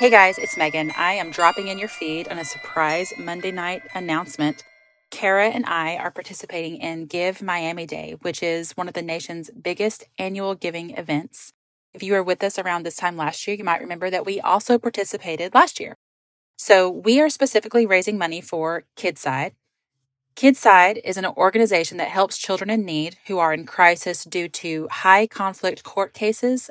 Hey guys, it's Megan. I am dropping in your feed on a surprise Monday night announcement. Kara and I are participating in Give Miami Day, which is one of the nation's biggest annual giving events. If you were with us around this time last year, you might remember that we also participated last year. So we are specifically raising money for KidSide. KidSide is an organization that helps children in need who are in crisis due to high conflict court cases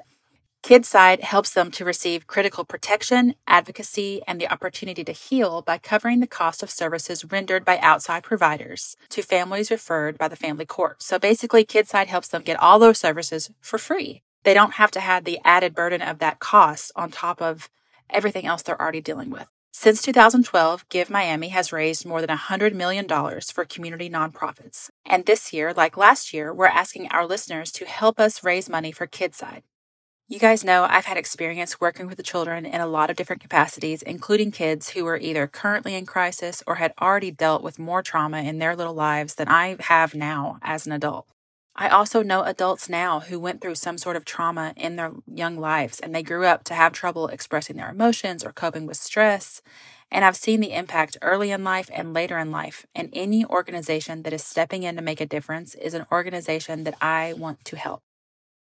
KidSide helps them to receive critical protection, advocacy, and the opportunity to heal by covering the cost of services rendered by outside providers to families referred by the family court. So basically, KidSide helps them get all those services for free. They don't have to have the added burden of that cost on top of everything else they're already dealing with. Since 2012, Give Miami has raised more than $100 million for community nonprofits. And this year, like last year, we're asking our listeners to help us raise money for KidSide. You guys know I've had experience working with the children in a lot of different capacities, including kids who were either currently in crisis or had already dealt with more trauma in their little lives than I have now as an adult. I also know adults now who went through some sort of trauma in their young lives and they grew up to have trouble expressing their emotions or coping with stress. And I've seen the impact early in life and later in life. And any organization that is stepping in to make a difference is an organization that I want to help.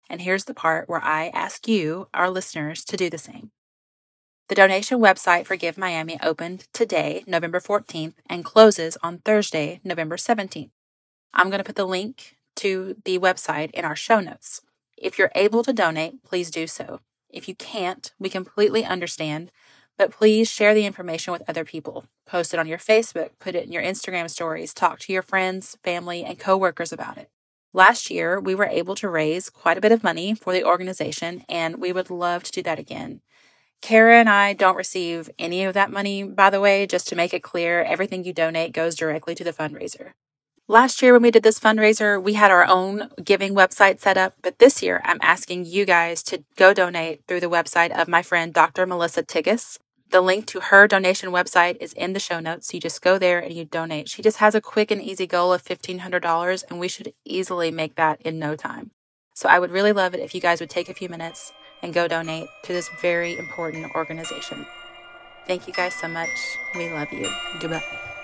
And here's the part where I ask you, our listeners, to do the same. The donation website for Give Miami opened today, November 14th, and closes on Thursday, November 17th. I'm going to put the link to the website in our show notes. If you're able to donate, please do so. If you can't, we completely understand, but please share the information with other people. Post it on your Facebook, put it in your Instagram stories, talk to your friends, family, and coworkers about it. Last year, we were able to raise quite a bit of money for the organization, and we would love to do that again. Kara and I don't receive any of that money, by the way, just to make it clear, everything you donate goes directly to the fundraiser. Last year, when we did this fundraiser, we had our own giving website set up, but this year, I'm asking you guys to go donate through the website of my friend Dr. Melissa Tigges. The link to her donation website is in the show notes. So you just go there and you donate. She just has a quick and easy goal of $1,500, and we should easily make that in no time. So I would really love it if you guys would take a few minutes and go donate to this very important organization. Thank you guys so much. We love you. Goodbye.